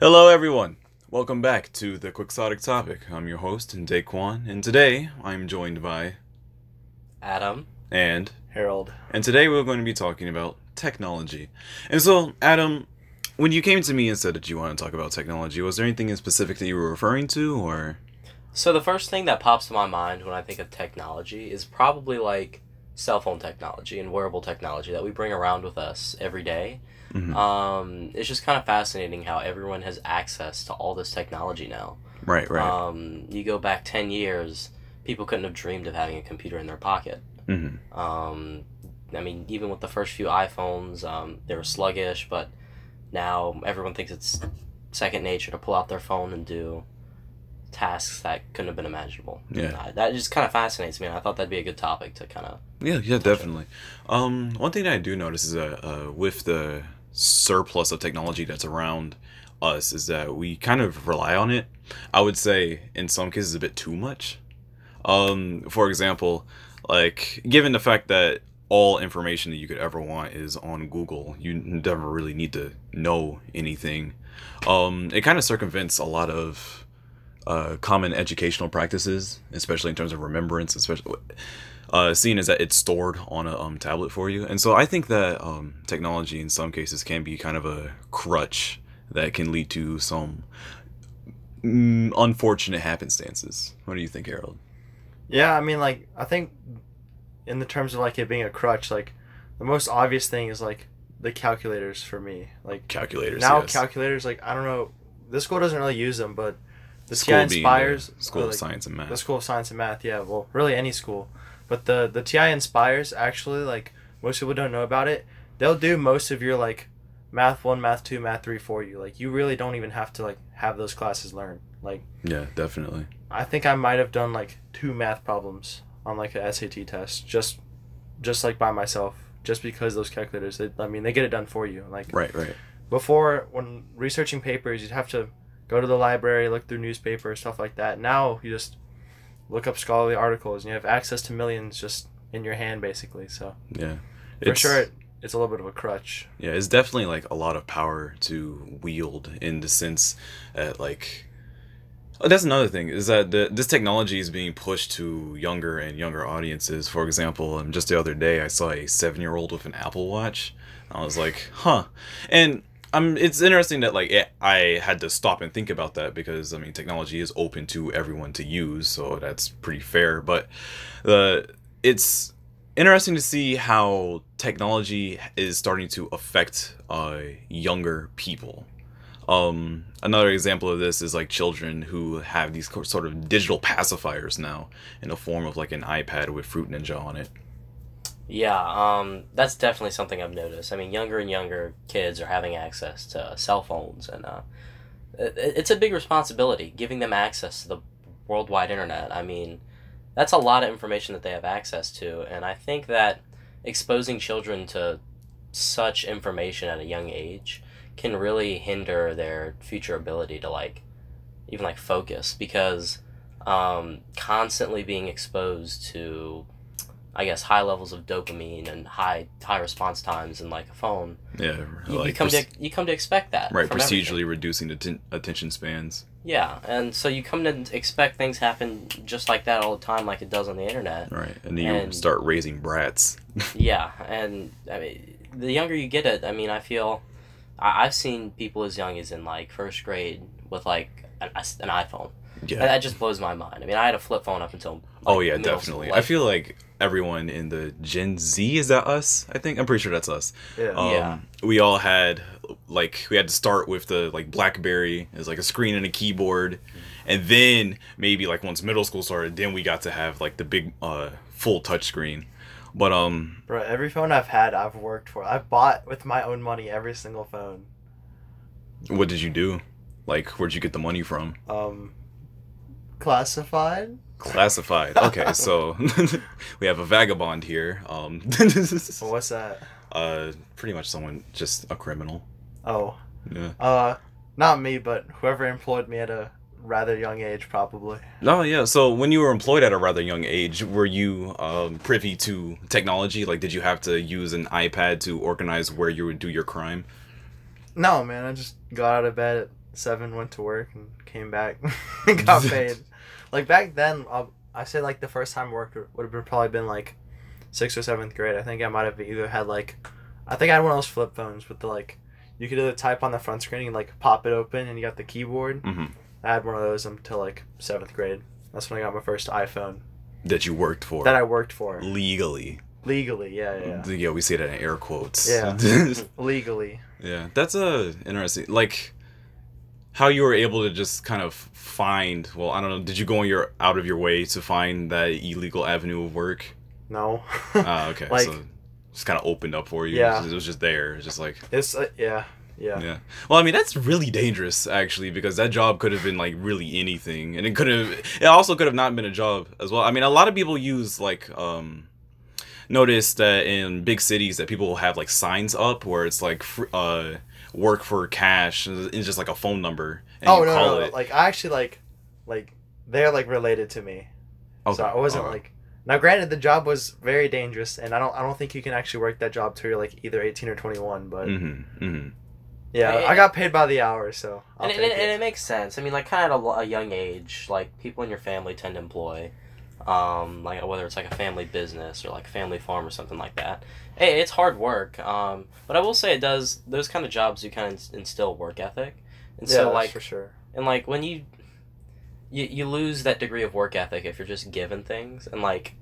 Hello, everyone. Welcome back to the Quixotic Topic. I'm your host, Daquan, and today I'm joined by Adam. and Harold. and today we're going to be talking about technology. And so, Adam, when you came to me and said that you want to talk about technology, was there anything in specific that you were referring to, or So the first thing that pops to my mind when I think of technology is probably like cell phone technology and wearable technology that we bring around with us every day. Mhm. Um, it's just kind of fascinating how everyone has access to all this technology now. right, right? Um, you go back ten years, people couldn't have dreamed of having a computer in their pocket. hmm Um, I mean, even with the first few iPhones, um, they were sluggish, but now everyone thinks it's second nature to pull out their phone and do tasks that couldn't have been imaginable. Yeah. Uh, that just kind of fascinates me, and I thought that'd be a good topic to kind of. Yeah, yeah, definitely. Um, one thing that I do notice is that uh, with the surplus of technology that's around us, is that we kind of rely on it. I would say in some cases a bit too much. Um, for example, like given the fact that all information that you could ever want is on Google, you never really need to know anything. Um, it kind of circumvents a lot of uh, common educational practices, especially in terms of remembrance, especially uh, seeing as that it's stored on a um, tablet for you. And so I think that um, technology in some cases can be kind of a crutch that can lead to some mm, unfortunate happenstances. What do you think, Harold? Yeah, I mean, like, I think in the terms of like it being a crutch, like, the most obvious thing is like the calculators for me. Like, Calculators. now yes. calculators, like, I don't know, this school doesn't really use them, but the School Inspires, the School or, of Science and Math. the School of Science and Math, yeah, well, really any school. But the, the TI-Nspires, actually, like, most people don't know about it. They'll do most of your, like, math 1, math 2, math 3 for you. Like, you really don't even have to, like, have those classes learned. Like, Yeah, definitely. I think I might have done like two math problems on like a SAT test just just like by myself just because those calculators they, I mean they get it done for you like Right, right. before when researching papers you'd have to go to the library look through newspapers stuff like that now you just look up scholarly articles and you have access to millions just in your hand basically so Yeah. for sure it, it's a little bit of a crutch Yeah, it's definitely like a lot of power to wield in the sense that like oh, that's another thing is that the, this technology is being pushed to younger and younger audiences. For example, um, just the other day I saw a seven-year-old with an Apple Watch. I was like, huh, and it's interesting that like it, I had to stop and think about that because I mean technology is open to everyone to use, so that's pretty fair. But the it's interesting to see how technology is starting to affect uh, younger people. Um, another example of this is like children who have these sort of digital pacifiers now in the form of like an iPad with Fruit Ninja on it. Yeah, um, that's definitely something I've noticed. I mean, younger and younger kids are having access to cell phones, and uh, it, it's a big responsibility giving them access to the worldwide internet. I mean, that's a lot of information that they have access to, and I think that exposing children to such information at a young age can really hinder their future ability to like even like focus because um, constantly being exposed to I guess high levels of dopamine and high high response times and like a phone. Yeah, You, like you come pres- to you come to expect that. right, procedurally everything. reducing atten- attention spans. Yeah, and so you come to expect things happen just like that all the time, like it does on the internet. Right, and then you And- start raising brats. yeah, and I mean, the younger you get it, I mean, I feel I, I've seen people as young as in like first grade with like an, an iPhone. yeah. And that just blows my mind. I mean, I had a flip phone up until. oh yeah, definitely. school. I feel like everyone in the Gen Z is that us? I think I'm pretty sure that's us. yeah Um, Yeah. We all had like we had to start with the like BlackBerry as like a screen and a keyboard, and then maybe like once middle school started, then we got to have like the big uh full touch screen. But um, bro every phone I've had I've worked for I've bought with my own money every single phone what did you do? Like, where'd you get the money from? um classified Classified. Okay, so we have a vagabond here. Um, Well, what's that? uh, pretty much someone just a criminal. Oh, Yeah. uh, not me, but whoever employed me at a rather young age, probably. No, yeah. So when you were employed at a rather young age, were you um, privy to technology? Like, did you have to use an iPad to organize where you would do your crime? No, man, I just got out of bed at seven, went to work, and came back, and got paid. Like back then, I say like the first time I worked would have been probably been like sixth or seventh grade. I think I might have either had like, I think I had one of those flip phones with the like, you could either type on the front screen and like pop it open, and you got the keyboard. hmm I had one of those until like seventh grade. That's when I got my first iPhone That you worked for that I worked for legally. legally. Yeah, yeah, yeah. Yeah, we say that in air quotes. Yeah. legally. yeah, that's a interesting. Like how you were able to just kind of find. Well, I don't know. Did you go on your out of your way to find that illegal avenue of work? No. Ah, okay. Like- so just kind of opened up for you. Yeah. It was just there. It's just like it's uh, yeah, yeah, Yeah. Well, I mean, that's really dangerous actually because that job could have been like really anything, and it could have. It also could have not been a job as well. I mean, a lot of people use like um, notice that in big cities that people will have like signs up where it's like fr- uh, work for cash. and It's just like a phone number. And Oh you no, call no, no, it. like I actually like, like they're like related to me. So I wasn't alright. like. Now, granted, the job was very dangerous, and I don't, I don't think you can actually work that job till you're like either eighteen or twenty one. But Mm-hmm. Mm-hmm. yeah, I got paid by the hour, so I'll and, it, take and, it. and it makes sense. I mean, like kind of at a, a young age, like people in your family tend to employ, um, like whether it's like a family business or like family farm or something like that. Hey, it's hard work. Um, but I will say it does those kind of jobs do kind of instill work ethic, and yeah, so that's like for sure. and like when you, you you lose that degree of work ethic if you're just given things and like,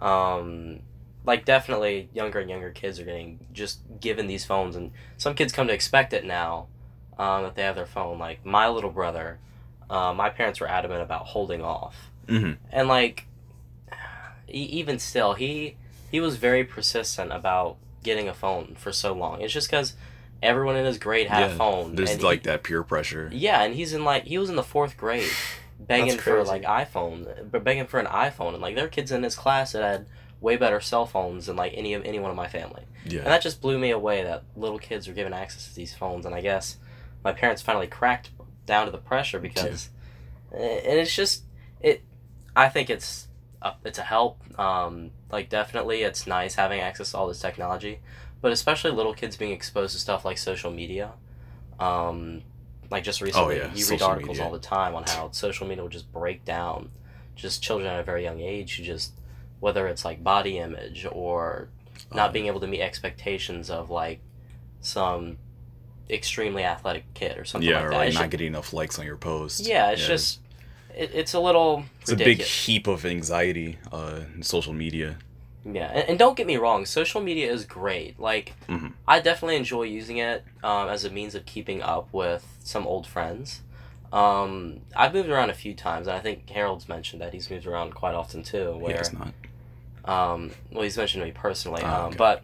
um. Like definitely, younger and younger kids are getting just given these phones, and some kids come to expect it now um, that they have their phone. Like my little brother, uh, my parents were adamant about holding off, Mm-hmm. and like e- even still, he he was very persistent about getting a phone for so long. It's just because everyone in his grade had a phone. There's and he- like that peer pressure. yeah, and he's in like he was in the fourth grade, begging for like iPhone, but begging for an iPhone, and like there are kids in his class that had way better cell phones than like any of anyone in my family. Yeah. And that just blew me away that little kids were given access to these phones. And I guess my parents finally cracked down to the pressure because, and it's just it. I think it's a, it's a help. Um, like definitely, it's nice having access to all this technology, but especially little kids being exposed to stuff like social media. Um, like just recently, yeah, you read articles media. all the time on how social media will just break down, just children at a very young age who just whether it's like body image or not Um, being able to meet expectations of like some extremely athletic kid or something yeah, like or that. like It's not ju- getting enough likes on your post. yeah, it's just it, it's a little it's a big heap of anxiety uh, in social media. Yeah, and, and don't get me wrong, social media is great. Like mm-hmm. I definitely enjoy using it um, as a means of keeping up with some old friends. Um, I've moved around a few times, and I think Harold's mentioned that he's moved around quite often too. He Where does not. Um, well, he's mentioned to me personally, um, okay. but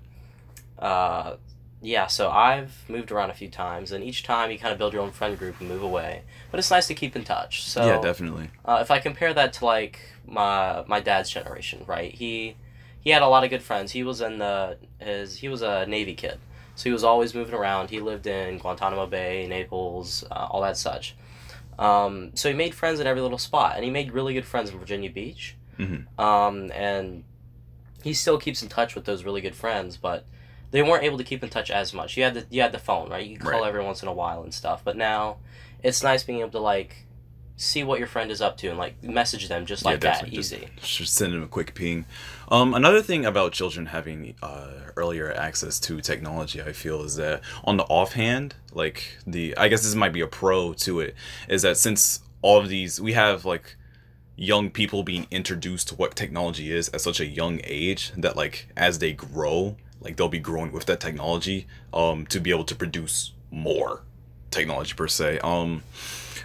uh, yeah. So I've moved around a few times, and each time you kind of build your own friend group and move away. But it's nice to keep in touch. So yeah, definitely. uh, if I compare that to like my my dad's generation, right? He he had a lot of good friends. He was in the his he was a Navy kid, so he was always moving around. He lived in Guantanamo Bay, Naples, uh, all that such. Um, so he made friends in every little spot, and he made really good friends in Virginia Beach. Mhm. Um, and he still keeps in touch with those really good friends, but they weren't able to keep in touch as much. You had the you had the phone, right? You could call Right. every once in a while and stuff. But now, it's nice being able to like see what your friend is up to and like message them just like that, definitely. Just- easy. Just send them a quick ping. Um, another thing about children having uh, earlier access to technology, I feel, is that on the offhand, like the, I guess this might be a pro to it, is that since all of these, we have like young people being introduced to what technology is at such a young age that like as they grow, like they'll be growing with that technology, um, to be able to produce more technology per se. Um,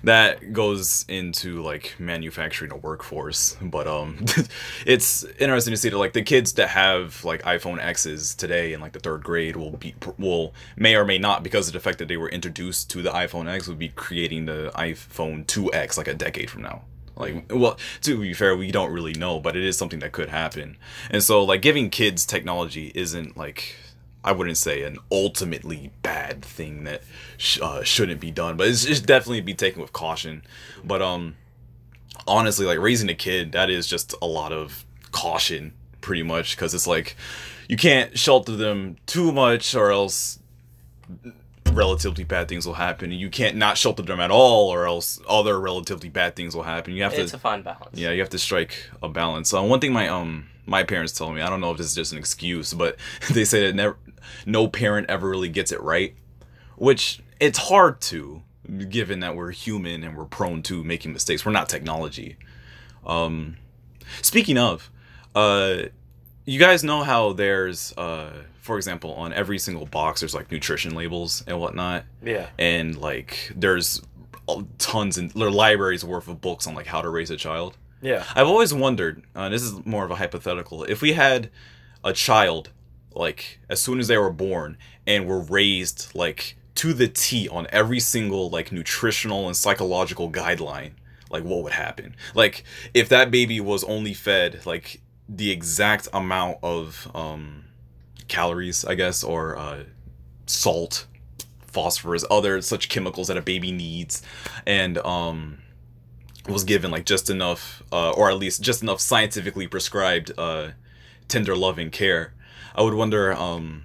that goes into like manufacturing a workforce but um it's interesting to see that like the kids that have like iphone x's today in like the third grade will be will may or may not because of the fact that they were introduced to the iphone x will be creating the iphone 2x like a decade from now like well to be fair we don't really know but it is something that could happen and so like giving kids technology isn't like I wouldn't say an ultimately bad thing that sh- uh, shouldn't be done, but it's just definitely be taken with caution. But um, honestly, like raising a kid, that is just a lot of caution, pretty much, because it's like you can't shelter them too much, or else relatively bad things will happen, and you can't not shelter them at all, or else other relatively bad things will happen. You have it's to a fine balance. yeah, you have to strike a balance. Uh, one thing my um my parents told me, I don't know if this is just an excuse, but they say that never no parent ever really gets it right, which it's hard to, given that we're human and we're prone to making mistakes. We're not technology. Um, speaking of, uh, you guys know how there's uh, for example, on every single box there's like nutrition labels and whatnot Yeah. and like there's tons and there are libraries worth of books on like how to raise a child. Yeah. I've always wondered, uh, this is more of a hypothetical, if we had a child like as soon as they were born and were raised like to the T on every single like nutritional and psychological guideline, like what would happen? Like if that baby was only fed like the exact amount of um calories, I guess, or uh salt, phosphorus, other such chemicals that a baby needs, and um was given like just enough, uh, or at least just enough scientifically prescribed uh, tender loving care. I would wonder um,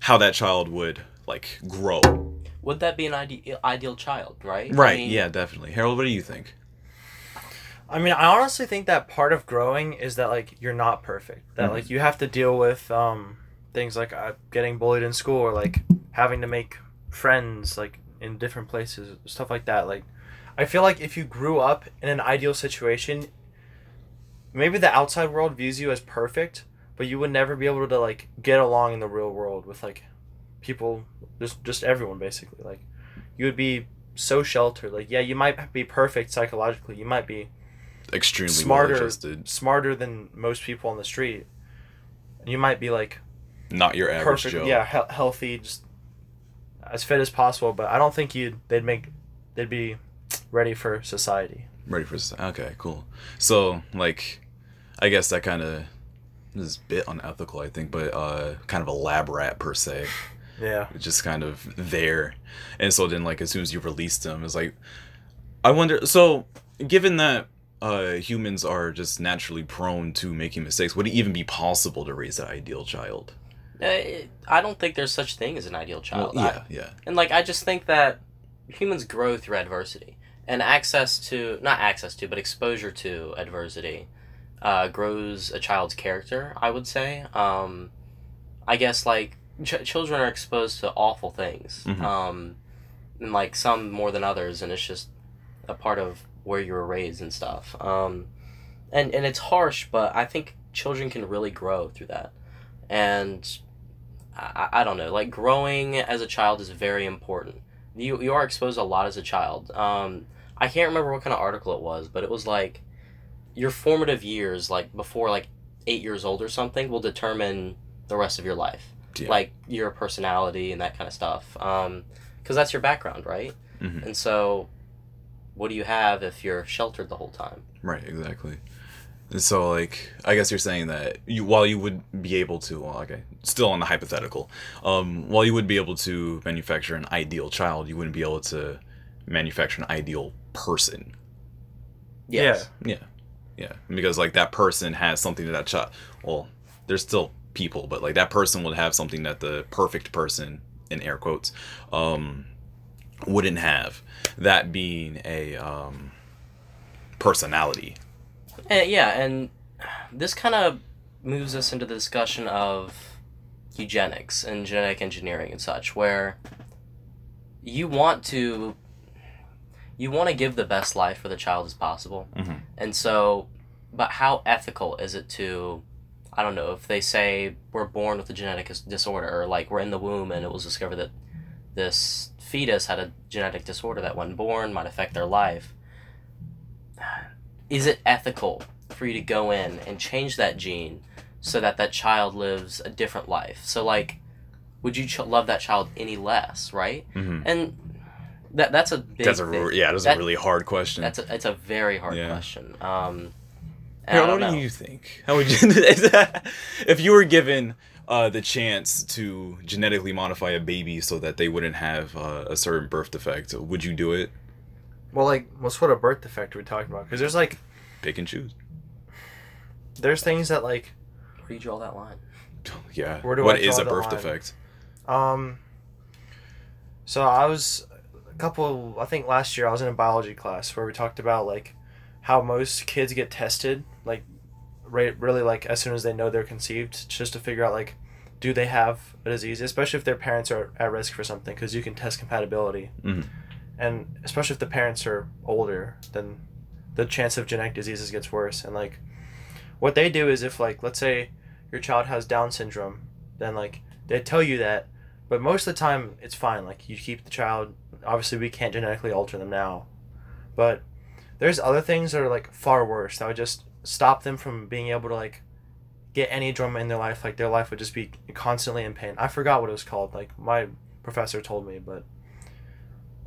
how that child would like grow. Would that be an ide- ideal child, right? I Right. mean, yeah. Definitely. Harold, what do you think? I mean, I honestly think that part of growing is that like you're not perfect. That Mhm. like you have to deal with um things like uh, getting bullied in school or like having to make friends like in different places, stuff like that. Like I feel like if you grew up in an ideal situation, maybe the outside world views you as perfect, but you would never be able to like get along in the real world with like people just just everyone basically. Like you would be so sheltered. Like yeah, you might be perfect psychologically. You might be Extremely Smarter. smarter than most people on the street. You might be like Not your average perfect, Joe. yeah, he- healthy, just as fit as possible. But I don't think you'd they'd make they'd be ready for society. Ready for society. okay, cool. So like, I guess that kind of is a bit unethical, I think, but uh, kind of a lab rat per se. Yeah, just kind of there. And so then like as soon as you release them, it's like I wonder so given that uh humans are just naturally prone to making mistakes, would it even be possible to raise an ideal child? Uh, I don't think there's such thing as an ideal child. Well, I- yeah, yeah. And like I just think that humans grow through adversity and access to not access to but exposure to adversity uh, grows a child's character. I would say. Um, I guess like ch- children are exposed to awful things, Mhm. um, and like some more than others, and it's just a part of where you were raised and stuff. Um, and and it's harsh, but I think children can really grow through that, and I, I don't know. Like growing as a child is very important. You you are exposed a lot as a child. Um, I can't remember what kind of article it was, but it was like your formative years, like before like eight years old or something, will determine the rest of your life. Yeah. Like your personality and that kind of stuff. Um, because that's your background, right? Mhm. And so, what do you have if you're sheltered the whole time? Right, exactly. And so like I guess you're saying that you while you would be able to well, okay, still on the hypothetical, um, while you would be able to manufacture an ideal child, you wouldn't be able to manufacture an ideal person. Yes. Yeah, yeah, because like that person has something that that child. Well, there's still people, but like that person would have something that the perfect person, in air quotes, um, wouldn't have. That being a um, personality. And, yeah, and this kind of moves us into the discussion of eugenics and genetic engineering and such, where you want to you want to give the best life for the child as possible, Mhm. and so, but how ethical is it to? I don't know if they say we're born with a genetic disorder, or like we're in the womb and it was discovered that this fetus had a genetic disorder that when born might affect their life is it ethical for you to go in and change that gene so that that child lives a different life so like would you ch- love that child any less right Mm-hmm. and that that's a big That's a thing. yeah, that's That- a really hard question. that's a, it's a very hard Yeah. question um and I Harold, don't what do you think? How would you, if you were given uh, the chance to genetically modify a baby so that they wouldn't have uh, a certain birth defect, would you do it? Well, like, what sort of birth defect are we talking about? Because there's like, Pick and choose. there's things that like, where do you draw that line Yeah. Where do What I is draw a the birth line? defect? um, So I was a couple. I think last year I was in a biology class where we talked about like how most kids get tested, like re- really like as soon as they know they're conceived, just to figure out like do they have a disease, especially if their parents are at risk for something, because you can test compatibility, Mhm. And especially if the parents are older, then the chance of genetic diseases gets worse. And like, what they do is if like let's say your child has Down syndrome, then like they tell you that, but most of the time it's fine. Like you keep the child. Obviously, we can't genetically alter them now, but there's other things that are like far worse that would just stop them from being able to like get any drama in their life. Like their life would just be constantly in pain. I forgot what it was called. Like my professor told me, but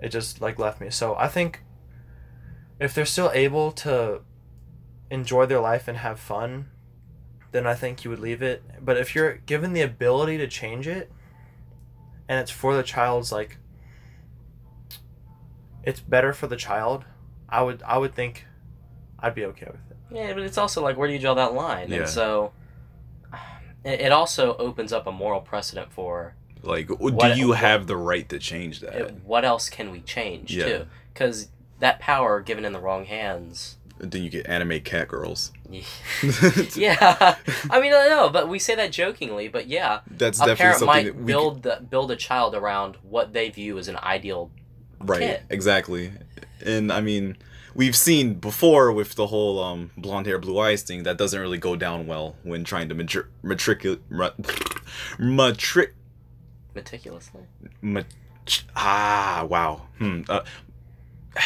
it just like left me. So I think if they're still able to enjoy their life and have fun, then I think you would leave it. But if you're given the ability to change it and it's for the child's like it's better for the child, I would I would think I'd be okay with it. Yeah, but it's also like where do you draw that line? Yeah. And so it, it also opens up a moral precedent for Like, do What- you have the right to change that? what else can we change Yeah. too? Because that power given in the wrong hands. then you get anime cat girls. Yeah, I mean I know, but we say that jokingly. But yeah, That's a definitely parent something might that we build the, build a child around what they view as an ideal. right kid. exactly and i mean we've seen before with the whole um blonde hair blue eyes thing that doesn't really go down well when trying to matri- matriculate matric Meticulously. mat- ah wow. Hmm uh,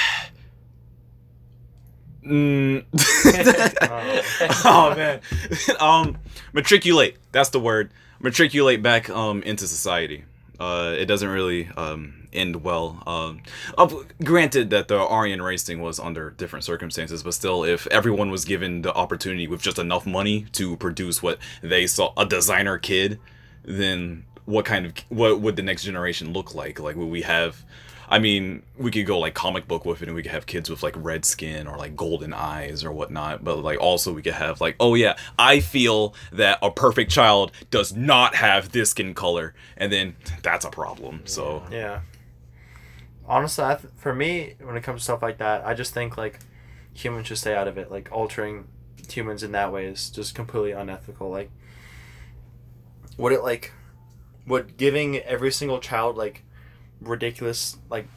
mm. oh man. Um matriculate that's the word. Matriculate back um into society. Uh it doesn't really um end well. Um uh, granted that the aryan race thing was under different circumstances but still if everyone was given the opportunity with just enough money to produce what they saw a designer kid then what kind of what would the next generation look like like would we have I mean, we could go like comic book with it, and we could have kids with like red skin or like golden eyes or whatnot. But like also we could have like, oh yeah, I feel that a perfect child does not have this skin color, and then that's a problem. So Yeah. Honestly, th- for me, when it comes to stuff like that, I just think like humans should stay out of it. Like altering humans in that way is just completely unethical. Like, would it like, would giving every single child like ridiculous like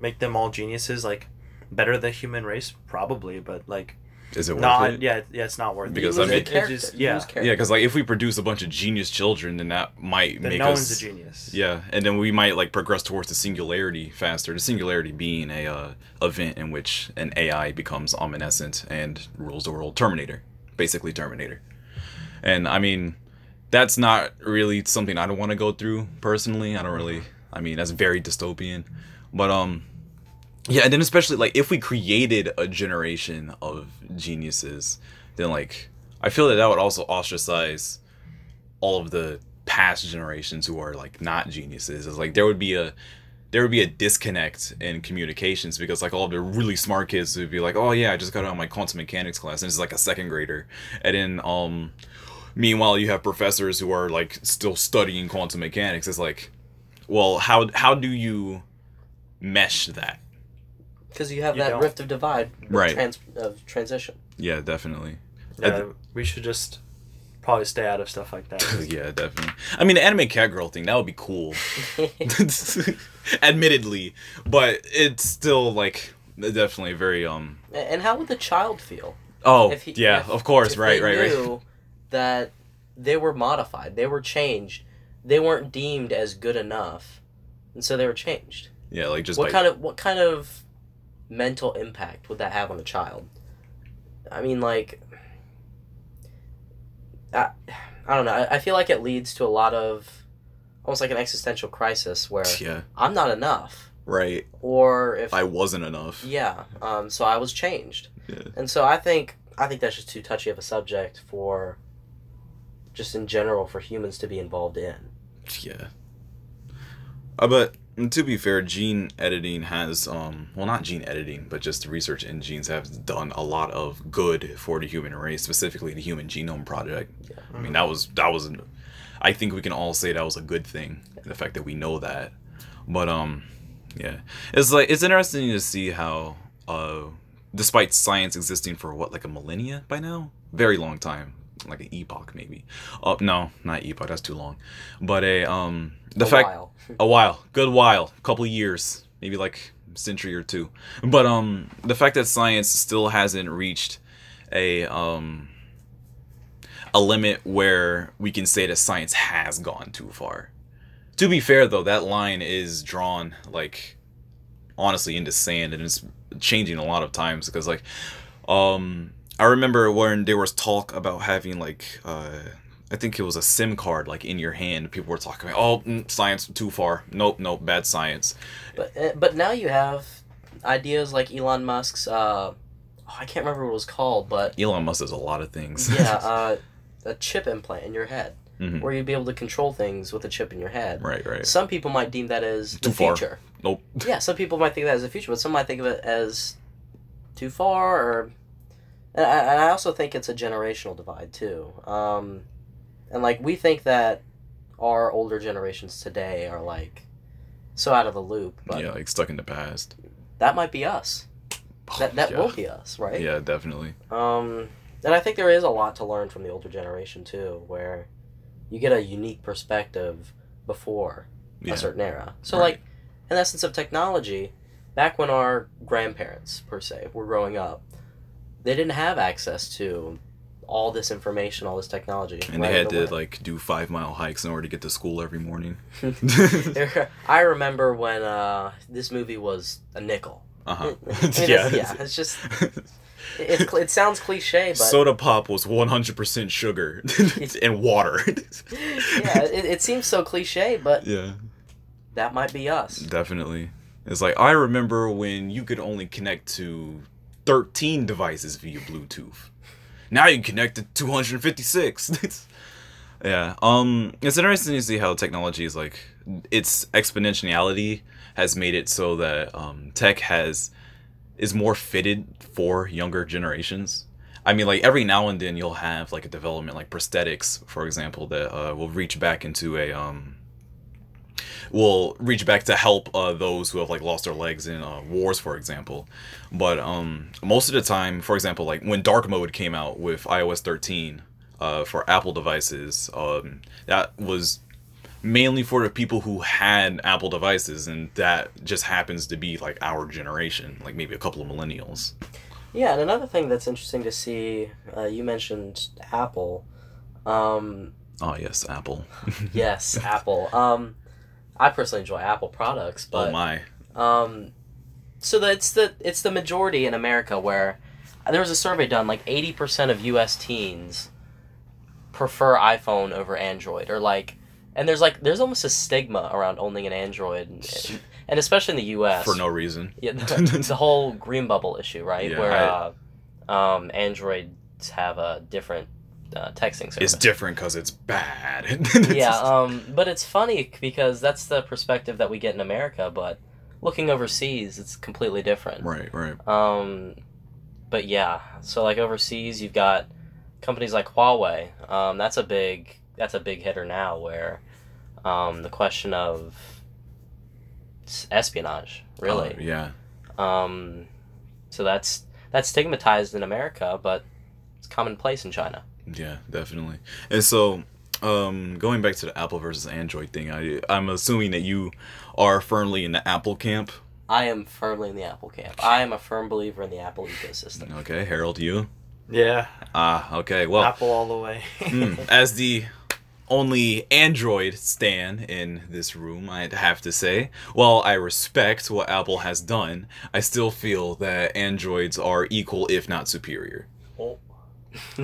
make them all geniuses like better than the human race? Probably, but like is it worth not. it? Yeah, yeah, it's not worth Because, it. I mean- lose It- it just- yeah, Yeah, because like if we produce a bunch of genius children, then that might then make no us one's a genius. Yeah, and then we might like progress towards the singularity faster. The singularity being a uh, event in which an AI becomes omniscient and rules the world. Terminator, basically Terminator. And I mean, that's not really something I don't want to go through personally. I don't really. I mean, that's very dystopian. But um, yeah, and then especially like if we created a generation of geniuses, then like I feel that that would also ostracize all of the past generations who are like not geniuses. It's like there would be a there would be a disconnect in communications because like all of the really smart kids would be like, oh yeah, I just got out of my quantum mechanics class, and it's like a second grader, and then um, meanwhile you have professors who are like still studying quantum mechanics. It's like, well, how how do you mesh that? Because you have You that don't. rift of divide, of Right. Trans, of transition. Yeah, definitely. Yeah, we should just probably stay out of stuff like that. yeah, definitely. I mean, the anime cat girl thing that would be cool. Admittedly, but it's still like definitely very um. and how would the child feel? Oh If he- yeah, if- of course, if right, they right, right. knew that they were modified, they were changed, they weren't deemed as good enough, and so they were changed. Yeah, like just what by kind of what kind of mental impact would that have on a child? I mean, like, I, I don't know. I, I feel like it leads to a lot of almost like an existential crisis where yeah, I'm not enough, right. or if I wasn't enough. yeah, um, so I was changed, Yeah. and so I think I think that's just too touchy of a subject for just in general for humans to be involved in. Yeah. Uh, but mm, to be fair, gene editing has um well not gene editing, but just research in genes have done a lot of good for the human race, specifically the Human Genome Project. Yeah. I mean that was that was I think we can all say that was a good thing. The fact that we know that. But um Yeah, it's like it's interesting to see how, uh, despite science existing for what like a millennia by now, very long time, like an epoch maybe. Oh no, not epoch. That's too long. But a um, the A fact while. a while, good while, a couple years, maybe like century or two. But um, the fact that science still hasn't reached a um a limit where we can say that science has gone too far. To be fair though, that line is drawn like honestly into sand and it's changing a lot of times because like um I remember when there was talk about having like uh I think it was a SIM card like in your hand. People were talking about, oh, mm, science too far. Nope, nope, bad science. But uh, but now you have ideas like Elon Musk's. Uh, oh, I can't remember what it was called, but Elon Musk does a lot of things. yeah, uh, a chip implant in your head, Mhm. where you'd be able to control things with a chip in your head. Right, right. Some people might deem that as the Too far. future. Nope. yeah, some people might think of that as the future, but some might think of it as too far. Or and I, and I also think it's a generational divide too. Um, and like we think that our older generations today are like so out of the loop, but yeah, like stuck in the past. that might be us. That that yeah. will be us, right? Yeah, definitely. Um, and I think there is a lot to learn from the older generation too, where you get a unique perspective before Yeah. a certain era. So, Right. like, in essence of technology, back when our grandparents, per se, were growing up, they didn't have access to all this information, all this technology. And right they had to like do five mile hikes in order to get to school every morning. I remember when uh, this movie was a nickel. Uh huh. I mean, it's- yeah, it's just it, it, sounds cliche, but Soda pop was 100% sugar and water. yeah, it, it seems so cliche, but yeah, that might be us. definitely. It's like I remember when you could only connect to 13 devices via Bluetooth. Now you can connect to 256. yeah. Um it's interesting to see how technology is like its exponentiality has made it so that um tech has is more fitted for younger generations. I mean, like every now and then you'll have like a development, like prosthetics, for example, that uh, will reach back into a um, will reach back to help uh, those who have like lost their legs in uh, wars, for example. But um, most of the time, for example, like when dark mode came out with iOS 13 uh, for Apple devices, um, that was mainly for the people who had Apple devices, and that just happens to be like our generation, like maybe a couple of millennials. Yeah, and another thing that's interesting to see, uh, you mentioned Apple. Um, Oh yes, Apple. yes, Apple. Um, I personally enjoy Apple products, oh but my. um, so that it's the it's the majority in America where there was a survey done like eighty percent of U.S. teens prefer iPhone over Android, or like, and there's like there's almost a stigma around owning an Android, and, and especially in the U.S. For no reason. Yeah, the, the whole green bubble issue, right? Yeah, Where I- uh, um, Androids have a different uh, texting service. It's different because it's bad. yeah, um, but it's funny because that's the perspective that we get in America, but looking overseas, it's completely different. right, right. Um, but yeah, so like overseas, you've got companies like Huawei. Um, that's a big that's a big hitter now, where um, the question of espionage, really. Oh, yeah. Um, so that's that's stigmatized in America, but it's commonplace in China. Yeah, definitely. And so, um, going back to the Apple versus Android thing, I I'm assuming that you are firmly in the Apple camp. I am firmly in the Apple camp. I am a firm believer in the Apple ecosystem. Okay, Harold, you. Yeah, Ah, okay. Well, Apple all the way. mm, as the only Android stan in this room, I'd have to say, while I respect what Apple has done, I still feel that Androids are equal, if not superior. Oh.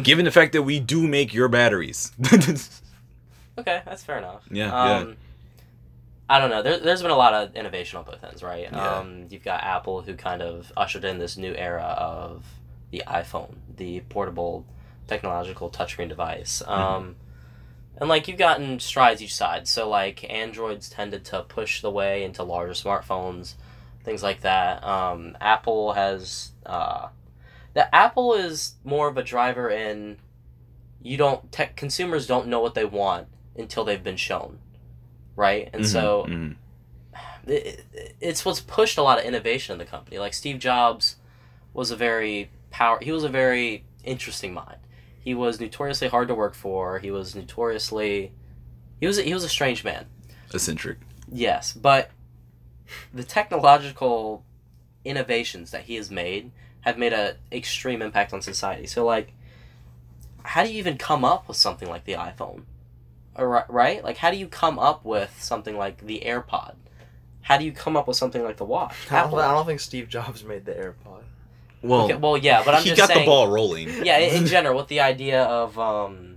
Given the fact that we do make your batteries. Okay, that's fair enough. Yeah, yeah. um, I don't know. There, there's been a lot of innovation on both ends, right? Yeah. Um, you've got Apple who kind of ushered in this new era of the iPhone, the portable technological touchscreen device. Mm-hmm. Um, and like you've gotten strides each side. So like Androids tended to push the way into larger smartphones, things like that. Um, Apple has uh, the Apple is more of a driver in you don't tech consumers don't know what they want until they've been shown, right? And so Mhm, it, it- it's what's pushed a lot of innovation in the company. Like Steve Jobs was a very power. He was a very interesting mind. He was notoriously hard to work for. He was notoriously, he was a, he was a strange man. Eccentric. Yes, but the technological innovations that he has made have made a extreme impact on society. So like how do you even come up with something like the iPhone? Or, right? Like how do you come up with something like the AirPod? How do you come up with something like the watch? I don't, I don't think Steve Jobs made the AirPod. Well, okay, well yeah, but I'm he just got saying the ball rolling. Yeah, in, in general with the idea of um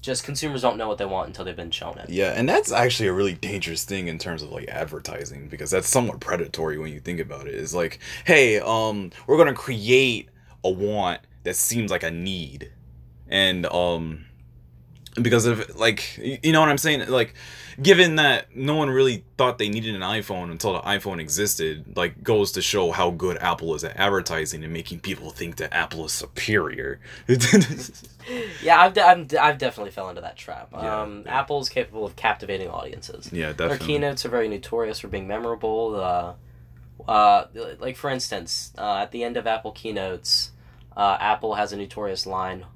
just consumers don't know what they want until they've been shown it. Yeah, and that's actually a really dangerous thing in terms of like advertising because that's somewhat predatory when you think about it. It's like, hey, um, we're gonna create a want that seems like a need, and um, because of like, you know what I'm saying? Like, given that no one really thought they needed an iPhone until the iPhone existed, like, goes to show how good Apple is at advertising and making people think that Apple is superior. Yeah, I've, de- I'm, I've definitely fell into that trap. Yeah, um, yeah. Apple's capable of captivating audiences. yeah, definitely. Their keynotes are very notorious for being memorable. Uh, uh, like for instance, uh, at the end of Apple keynotes, uh, Apple has a notorious line,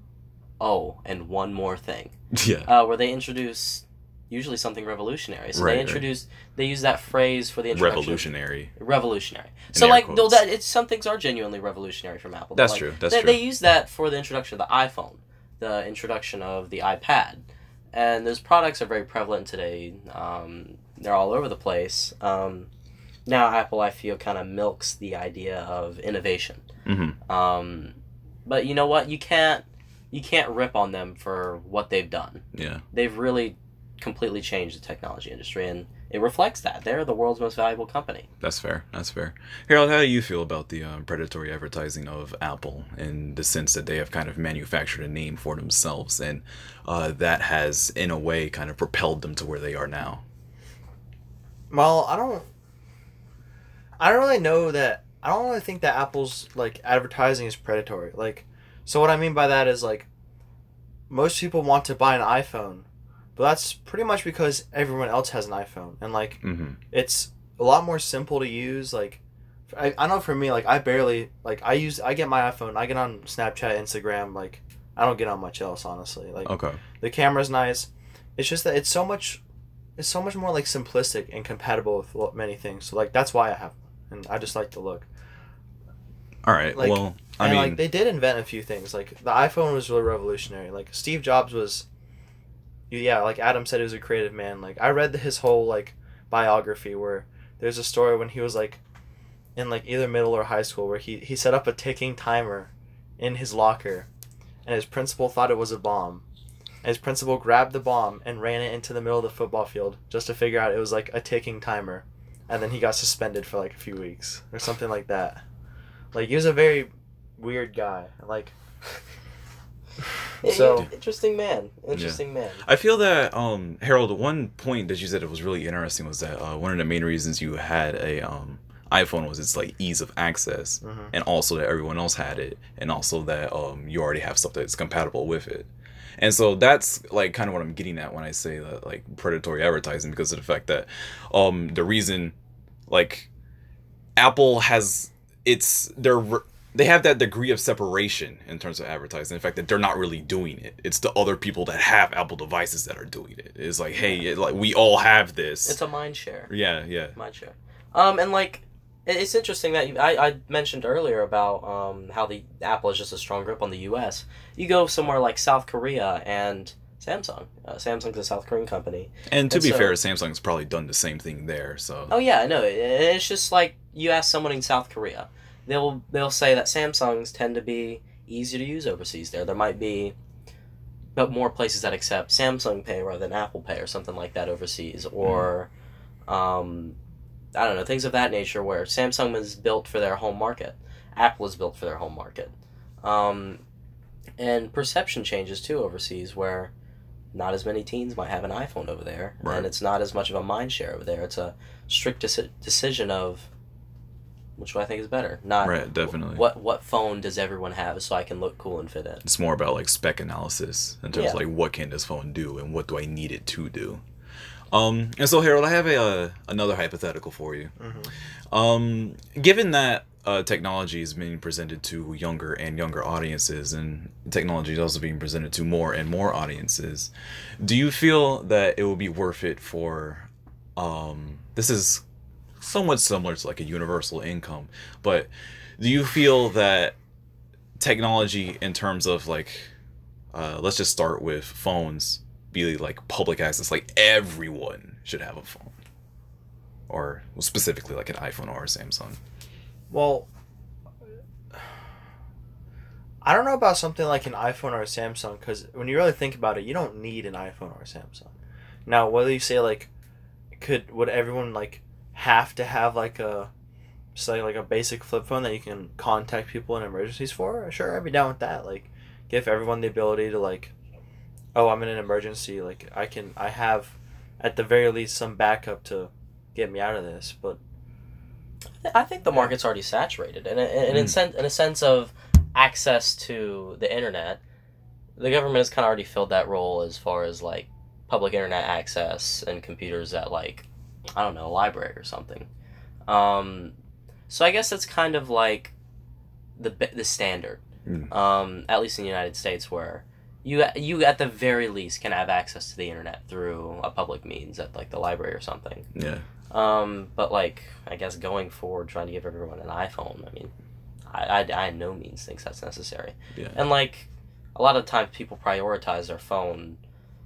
"Oh, and one more thing," Yeah. uh, where they introduce usually something revolutionary. So Right, they right. introduce they use that phrase for the introduction. Revolutionary. Revolutionary. In So like, though that it's some things are genuinely revolutionary from Apple. That's Like, true, that's they, true. They use that for the introduction of the iPhone, the introduction of the iPad, and those products are very prevalent today. Um, they're all over the place. Um, now Apple, I feel, kind of milks the idea of innovation. Mm-hmm. Um, but you know what? You can't you can't rip on them for what they've done. Yeah. They've really completely changed the technology industry, and it reflects that they're the world's most valuable company. That's fair. That's fair. Harold, how do you feel about the uh, predatory advertising of Apple in the sense that they have kind of manufactured a name for themselves and uh, that has, in a way, kind of propelled them to where they are now? Well, I don't. I don't really know that. I don't really think that Apple's like advertising is predatory. Like, so what I mean by that is like, most people want to buy an iPhone, but that's pretty much because everyone else has an iPhone, and like Mm-hmm. it's a lot more simple to use. Like, I, I know for me, like I barely like I use I get my iPhone, I get on Snapchat, Instagram, like I don't get on much else honestly. Like Okay. the camera's nice. It's just that it's so much, it's so much more like simplistic and compatible with many things. So like that's why I have, one. and I just like the look. All right. Like- well, I and mean, like they did invent a few things. Like the iPhone was really revolutionary. Like Steve Jobs was, yeah, like Adam said, he was a creative man. Like I read his whole like biography where there's a story when he was like, in like either middle or high school where he he set up a ticking timer, in his locker, and his principal thought it was a bomb. And his principal grabbed the bomb and ran it into the middle of the football field just to figure out it was like a ticking timer, and then he got suspended for like a few weeks or something like that. Like he was a very weird guy. Like So- interesting man, interesting man. I feel that um Harold, one point that you said it was really interesting was that uh, one of the main reasons you had a um iPhone was its like ease of access, Mhm. and also that everyone else had it, and also that um you already have stuff that's compatible with it. And so that's like kind of what I'm getting at when I say that like predatory advertising because of the fact that um the reason like Apple has it's their they have that degree of separation in terms of advertising. In fact, that they're not really doing it. It's the other people that have Apple devices that are doing it. It's like, hey, it, like we all have this. It's a mind share. yeah, yeah, Mind share. Um, and like, it's interesting that you, I, I mentioned earlier about um, how the Apple is just a strong grip on the U.S. You go somewhere like South Korea and Samsung. Uh, Samsung's a South Korean company. And to And be so- fair, Samsung's probably done the same thing there. So Oh yeah, I know. It- It's just like you ask someone in South Korea, they'll they'll say that Samsungs tend to be easier to use overseas. There, there might be, but more places that accept Samsung Pay rather than Apple Pay or something like that overseas, or, um, I don't know things of that nature. Where Samsung is built for their home market, Apple is built for their home market, um, and perception changes too overseas where. Not as many teens might have an iPhone over there, Right. and it's not as much of a mind share over there. It's a strict deci- decision of which one I think is better. Not Right, definitely. What what phone does everyone have so I can look cool and fit in? it's more about like spec analysis in terms of like what can this phone do and what do I need it to do. Um, and so Harold, I have a uh, another hypothetical for you. Mm-hmm. Um, given that uh, technology is being presented to younger and younger audiences, and technology is also being presented to more and more audiences, do you feel that it will be worth it for? Um, this is somewhat similar to like a universal income, but do you feel that technology, in terms of like, uh, let's just start with phones, be like public access, like everyone should have a phone, or specifically like an iPhone or a Samsung. Well, I don't know about something like an iPhone or a Samsung because when you really think about it, you don't need an iPhone or a Samsung. Now, whether you say like, could would everyone like have to have like a, say like a basic flip phone that you can contact people in emergencies for? Sure, I'd be down with that. Like, give everyone the ability to like, oh, I'm in an emergency. Like, I can I have, at the very least, some backup to get me out of this. But I think the market's already saturated, and in, in, Mm. sen- in a sense of access to the internet, the government has kind of already filled that role as far as like public internet access and computers that like I don't know a library or something. Um, so I guess that's kind of like the the standard, Mm. um, at least in the United States, where you you at the very least can have access to the internet through a public means at like the library or something. Yeah. Um, but like, I guess going forward, trying to give everyone an iPhone. I mean, I, I, I no means thinks that's necessary. Yeah. And like, a lot of times people prioritize their phone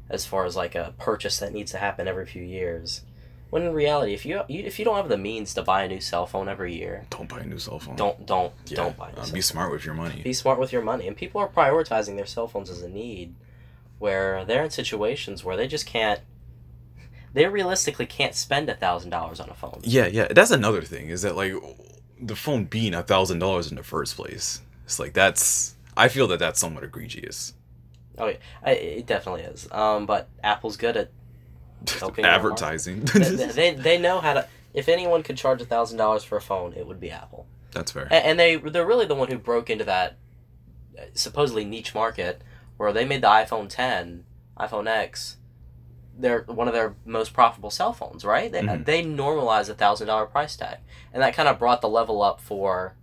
as far as like a purchase that needs to happen every few years. When in reality, if you, you if you don't have the means to buy a new cell phone every year, Don't buy a new cell phone. don't don't Yeah. don't buy. A new Uh, be smart with your money. be smart with your money. And people are prioritizing their cell phones as a need, where they're in situations where they just can't. They realistically can't spend a thousand dollars on a phone. Yeah, yeah. That's another thing is that like the phone being a thousand dollars in the first place. It's like that's. I feel that that's somewhat egregious. I, it definitely is. Um, but Apple's good at Advertising. they, they, they know how to. If anyone could charge a thousand dollars for a phone, it would be Apple. that's fair. And they they're really the one who broke into that uh, supposedly niche market where they made the iPhone 10, iPhone X, they're one of their most profitable cell phones, right? They Mhm. they normalized a thousand dollar price tag, and that kind of brought the level up for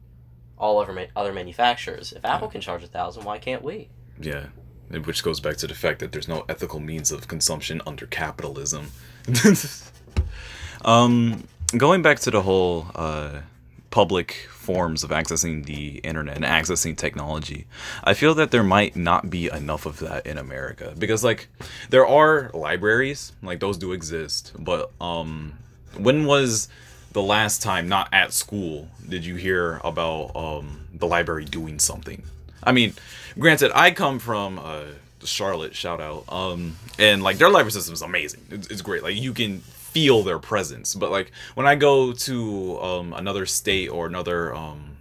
all other ma- other manufacturers. If Apple can charge a thousand, why can't we? Yeah. Which goes back to the fact that there's no ethical means of consumption under capitalism. um, going back to the whole uh, public forms of accessing the internet and accessing technology, I feel that there might not be enough of that in America because, like, there are libraries, like those do exist, but um, when was the last time, not at school, did you hear about um, the library doing something? I mean, granted, I come from uh, Charlotte, shout out, um, and like their library system is amazing. It's, it's great. Like you can feel their presence. But like when I go to um, another state or another um,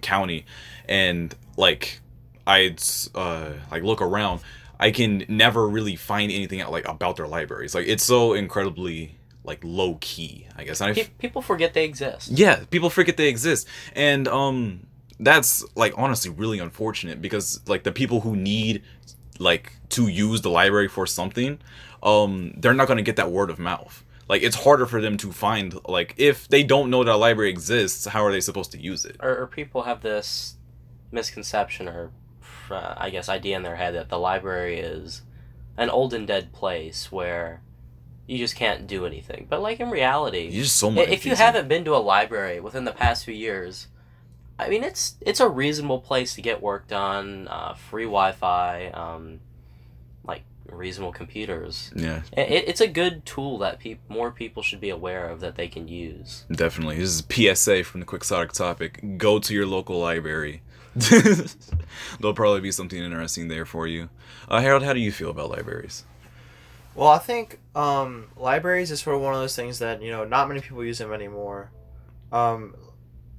county, and like I uh, like look around, I can never really find anything out like about their libraries. Like it's so incredibly like low key, I guess. And I Pe- people forget they exist. yeah, people forget they exist. And um that's like honestly really unfortunate because like the people who need like to use the library for something, um they're not going to get that word of mouth. Like it's harder for them to find like if they don't know that a library exists, how are they supposed to use it? or, or people have this misconception or uh, I guess idea in their head that the library is an old and dead place where you just can't do anything. But like in reality, You just so much if you haven't been to a library within the past few years, I mean it's it's a reasonable place to get work done, uh, free Wi-Fi, um, like reasonable computers. Yeah, It, it's a good tool that peop more people should be aware of that they can use. definitely. This is PSA from the Quixotic topic. Go to your local library. There'll probably be something interesting there for you. Uh, Harold, how do you feel about libraries? Well, I think um, libraries is sort of one of those things that you know not many people use them anymore, um,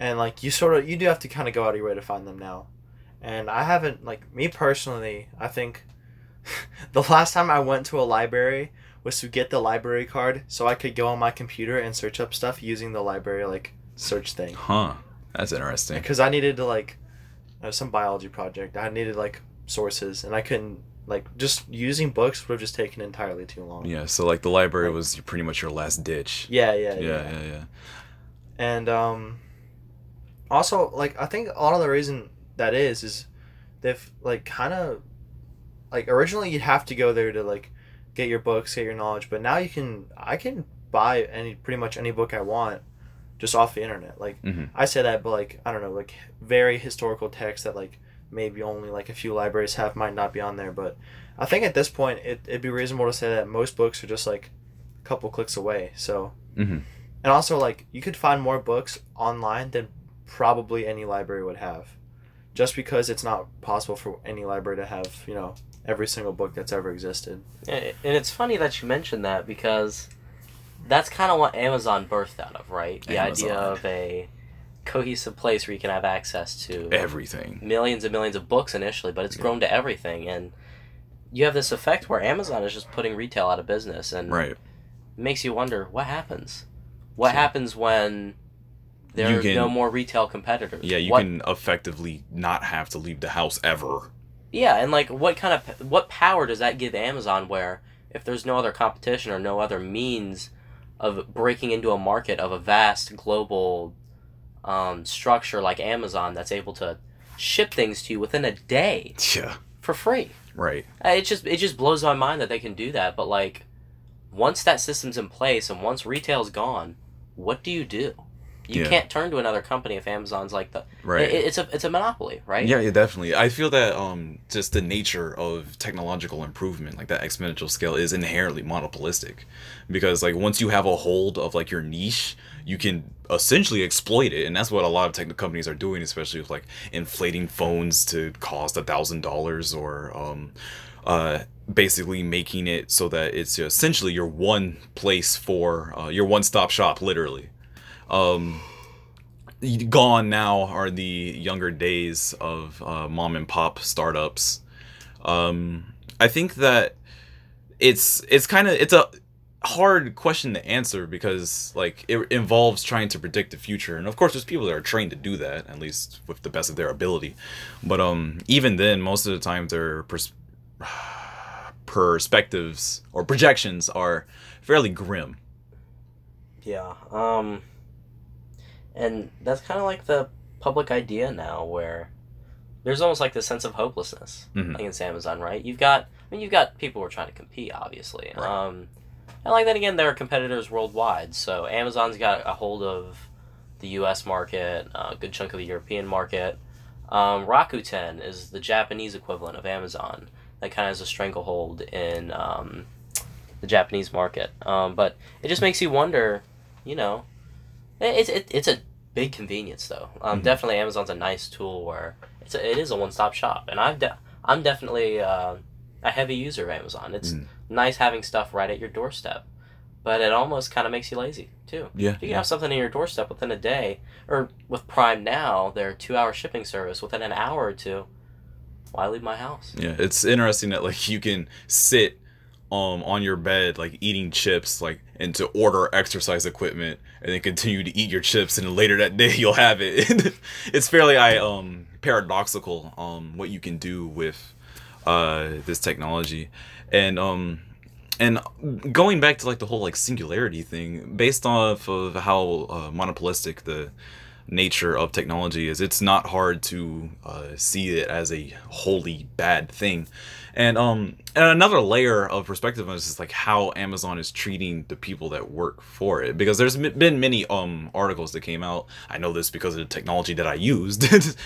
and like you sort of you do have to kind of go out of your way to find them now, and I haven't like me personally. I think the last time I went to a library was to get the library card so I could go on my computer and search up stuff using the library like search thing Huh. That's interesting. because I needed to like uh, some biology project. I needed like sources and I couldn't like just using books would have just taken entirely too long. Yeah, so like the library Like- was pretty much your last ditch. Yeah, yeah, Yeah, yeah. yeah, yeah. And um, also like I think a lot of the reason that is is they've like kind of like originally you'd have to go there to like get your books, get your knowledge, but now you can I can buy any pretty much any book I want just off the internet. Like Mhm. I say that, but like I don't know, like very historical texts that like maybe only like a few libraries have might not be on there. But I think at this point it, it'd be reasonable to say that most books are just like a couple clicks away. So Mhm. and also like you could find more books online than probably any library would have, just because it's not possible for any library to have you know every single book that's ever existed. And and it's funny that you mentioned that because that's kind of what Amazon birthed out of, right? The idea of a cohesive place where you can have access to Everything. millions and millions of books initially, but it's Yeah. grown to everything. And you have this effect where Amazon is just putting retail out of business, and Right. makes you wonder what happens. What So- happens when there You are can- no more retail competitors? Yeah, you what, can effectively not have to leave the house ever. Yeah, and like, what kind of what power does that give Amazon? Where if there's no other competition or no other means of breaking into a market of a vast global um, structure like Amazon that's able to ship things to you within a day Yeah. for free. Right. Uh, It just it just blows my mind that they can do that. But like, once that system's in place and once retail's gone, what do you do? You Yeah. can't turn to another company if Amazon's like the. Right. It, it's a it's a monopoly, right? Yeah, yeah, definitely. I feel that um just the nature of technological improvement, like that exponential scale, is inherently monopolistic, because like once you have a hold of like your niche, you can essentially exploit it, and that's what a lot of tech companies are doing, especially with like inflating phones to cost a thousand dollars or um uh basically making it so that it's essentially your one place for uh, your one stop shop, literally. Um, gone now are the younger days of uh, mom and pop startups. Um, I think that it's it's kind of it's a hard question to answer because like it involves trying to predict the future and of course there's people that are trained to do that at least with the best of their ability but um even then most of the time their pers- perspectives or projections are fairly grim Yeah. Um and that's kind of like the public idea now where there's almost like this sense of hopelessness Mhm. against Amazon, right? You've got I mean you've got people who are trying to compete obviously. Right. Um and like then again there are competitors worldwide. So Amazon's got a hold of the US market, a good chunk of the European market. Um, Rakuten is the Japanese equivalent of Amazon that kind of has a stranglehold in um, the Japanese market. Um, but it just makes you wonder, you know, it's it, it's a big convenience though. Um, Mhm. Definitely, Amazon's a nice tool where it's a, it is a one stop shop, and I've de- I'm definitely uh, a heavy user of Amazon. It's Mm. nice having stuff right at your doorstep, but it almost kind of makes you lazy too. yeah If you can have something in your doorstep within a day, or with Prime now, their two hour shipping service within an hour or two, why leave my house? Yeah, it's interesting that like you can sit um on your bed like eating chips like and to order exercise equipment and then continue to eat your chips and later that day you'll have it. it's fairly I um paradoxical um what you can do with uh this technology. And um and going back to like the whole like singularity thing based off of how uh, monopolistic the nature of technology is it's not hard to uh, see it as a wholly bad thing and um and another layer of perspective is just like how amazon is treating the people that work for it because there's been many um articles that came out i know this because of the technology that i used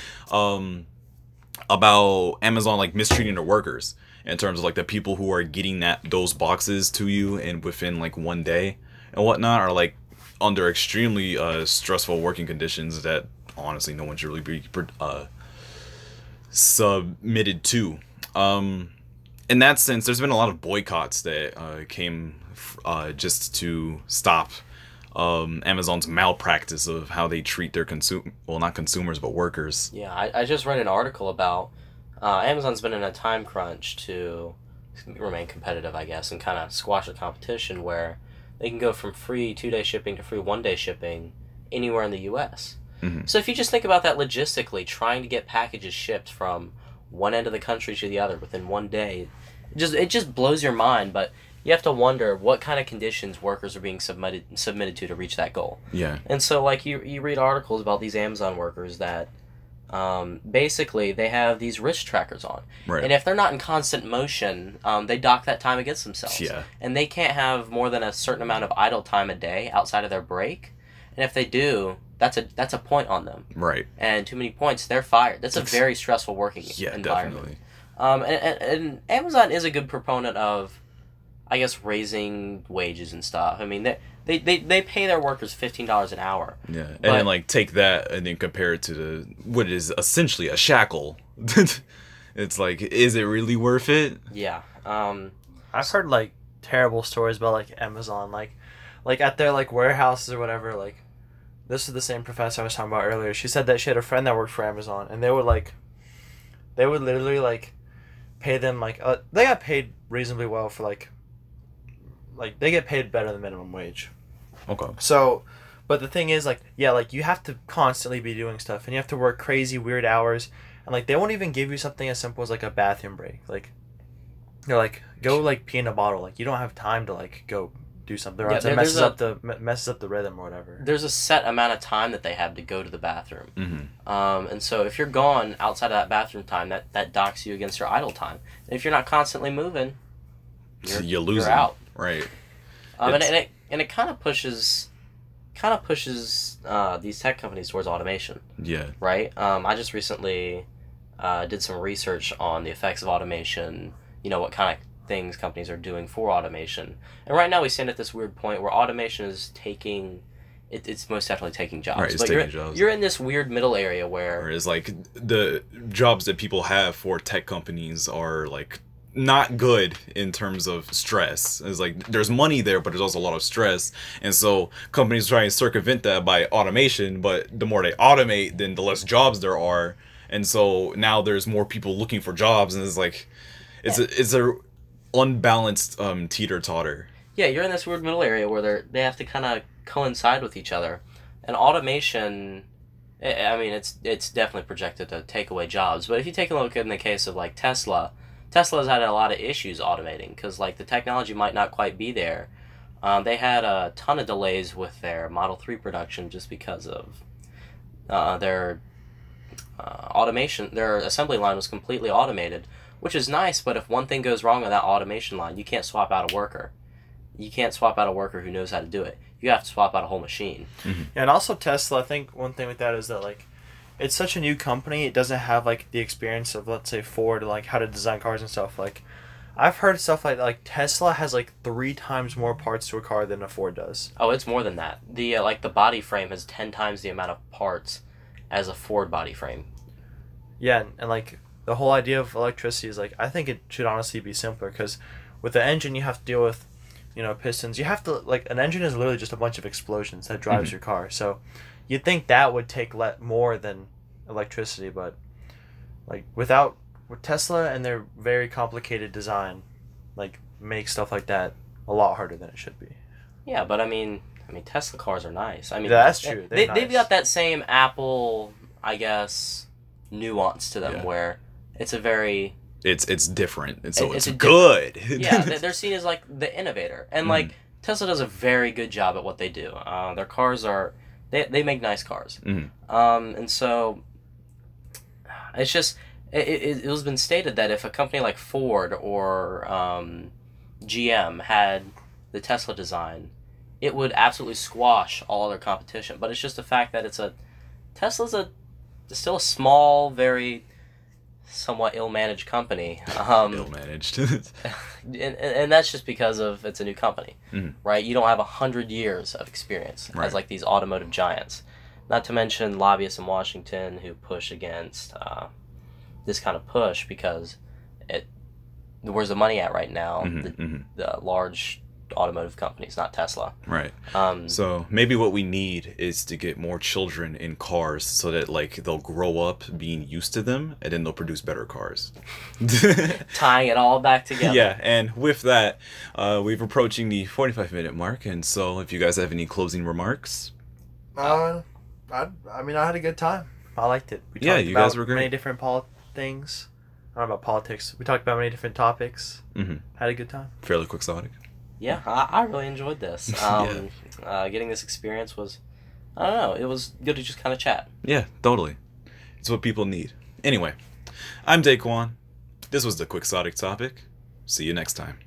um about amazon like mistreating their workers in terms of like the people who are getting that those boxes to you and within like one day and whatnot are like under extremely uh, stressful working conditions that honestly no one should really be uh, submitted to. Um, in that sense, there's been a lot of boycotts that uh, came uh, just to stop um, Amazon's malpractice of how they treat their consume well not consumers but workers. Yeah, I, I just read an article about uh, Amazon's been in a time crunch to remain competitive, I guess, and kind of squash the competition where they can go from free two day shipping to free one day shipping anywhere in the U.S. Mhm. So if you just think about that logistically, trying to get packages shipped from one end of the country to the other within one day. It just it just blows your mind, but you have to wonder what kind of conditions workers are being submitted submitted to to reach that goal. Yeah. And so, like you, you read articles about these Amazon workers that, um, basically they have these wrist trackers on, Right. and if they're not in constant motion, um, they dock that time against themselves. yeah. And they can't have more than a certain amount of idle time a day outside of their break, and if they do, that's a that's a point on them. Right. And too many points, they're fired. That's a very stressful working Yeah. environment. Definitely. Um, and, and, and Amazon is a good proponent of, I guess, raising wages and stuff. I mean, they they, they, they pay their workers fifteen dollars an hour. Yeah. And But- then like take that and then compare it to the what is essentially a shackle. it's like, is it really worth it? Yeah. Um, I've heard like terrible stories about like Amazon, like like at their like warehouses or whatever. Like this is the same professor I was talking about earlier. She said that she had a friend that worked for Amazon, and they would like they would literally like pay them like uh, they got paid reasonably well for like like they get paid better than minimum wage. Okay. So, but the thing is, like, yeah, like you have to constantly be doing stuff, and you have to work crazy, weird hours, and like they won't even give you something as simple as like a bathroom break. Like, they're like, go like pee in a bottle. Like you don't have time to like go do something, Yeah, else there- it messes a- up the messes up the rhythm or whatever. there's a set amount of time that they have to go to the bathroom. Mm-hmm. Um, and so if you're gone outside of that bathroom time, that, that docks you against your idle time. And if you're not constantly moving, you're, you lose you're out. Right. Um, and, and it and it kind of pushes, kind of pushes uh, these tech companies towards automation, Yeah. right? Um, I just recently uh, did some research on the effects of automation. You know what kind of things companies are doing for automation, and right now we stand at this weird point where automation is taking. It, it's most definitely taking jobs, Right, it's but you're, taking jobs. you're in this weird middle area where Whereas like the jobs that people have for tech companies are like not good in terms of stress. It's like there's money there, but there's also a lot of stress, and so companies try and circumvent that by automation. But the more they automate, then the less jobs there are, and so now there's more people looking for jobs, and it's like it's a it's a unbalanced um teeter totter. yeah, you're in this weird middle area where they're they have to kind of coincide with each other, and automation. I I mean, it's it's definitely projected to take away jobs. But if you take a look in the case of like Tesla, Tesla's had a lot of issues automating because like the technology might not quite be there. Um, they had a ton of delays with their Model Three production just because of uh, their uh, automation. Their assembly line was completely automated, which is nice. But if one thing goes wrong on that automation line, you can't swap out a worker. You can't swap out a worker who knows how to do it. You have to swap out a whole machine. Yeah, and also Tesla. I think one thing with that is that like, it's such a new company. It doesn't have like the experience of let's say Ford, like how to design cars and stuff. Like, I've heard stuff like like Tesla has like three times more parts to a car than a Ford does. Oh, it's more than that. The uh, like the body frame has ten times the amount of parts as a Ford body frame. Yeah, and, and like the whole idea of electricity is like I think it should honestly be simpler because with the engine you have to deal with, you know, pistons. You have to like an engine is literally just a bunch of explosions that drives Mhm. your car. So you'd think that would take let more than electricity, but like without with Tesla and their very complicated design, like make stuff like that a lot harder than it should be. Yeah, but I mean, I mean Tesla cars are nice. I mean, Yeah, that's true. They, They're they've got that same Apple, I guess, nuance to them Yeah. where it's a very It's it's different, and so It- it's, it's good. yeah they- they're seen as like the innovator and Mhm. like Tesla does a very good job at what they do. Uh, their cars are they, they make nice cars, Mhm. um, and so it's just it, it, it was been stated that if a company like Ford or um, GM had the Tesla design, it would absolutely squash all other competition. But it's just the fact that it's a Tesla's a still a small, very somewhat ill-managed company. Um, ill managed. and, and, that's just because of it's a new company Mhm. right you don't have a hundred years of experience Right. as like these automotive giants not to mention lobbyists in washington who push against uh, this kind of push because it where's the money at right now Mhm, the, mhm. the large automotive companies not tesla Right. um, So maybe what we need is to get more children in cars so that like they'll grow up being used to them and then they'll produce better cars. tying it all back together yeah, and with that, uh, we're approaching the 45 minute mark. And so if you guys have any closing remarks, Uh, I, I mean, I had a good time. I liked it. We Yeah, talked you guys about were great. Many different pol things. I don't know about politics. We talked about many different topics. Mhm. Had a good time. Fairly quixotic. Yeah, I, I really enjoyed this. Um, uh, getting this experience was, I don't know, it was good to just kind of chat. Yeah, totally. It's what people need. Anyway, I'm Daquan. This was the quixotic topic. See you next time.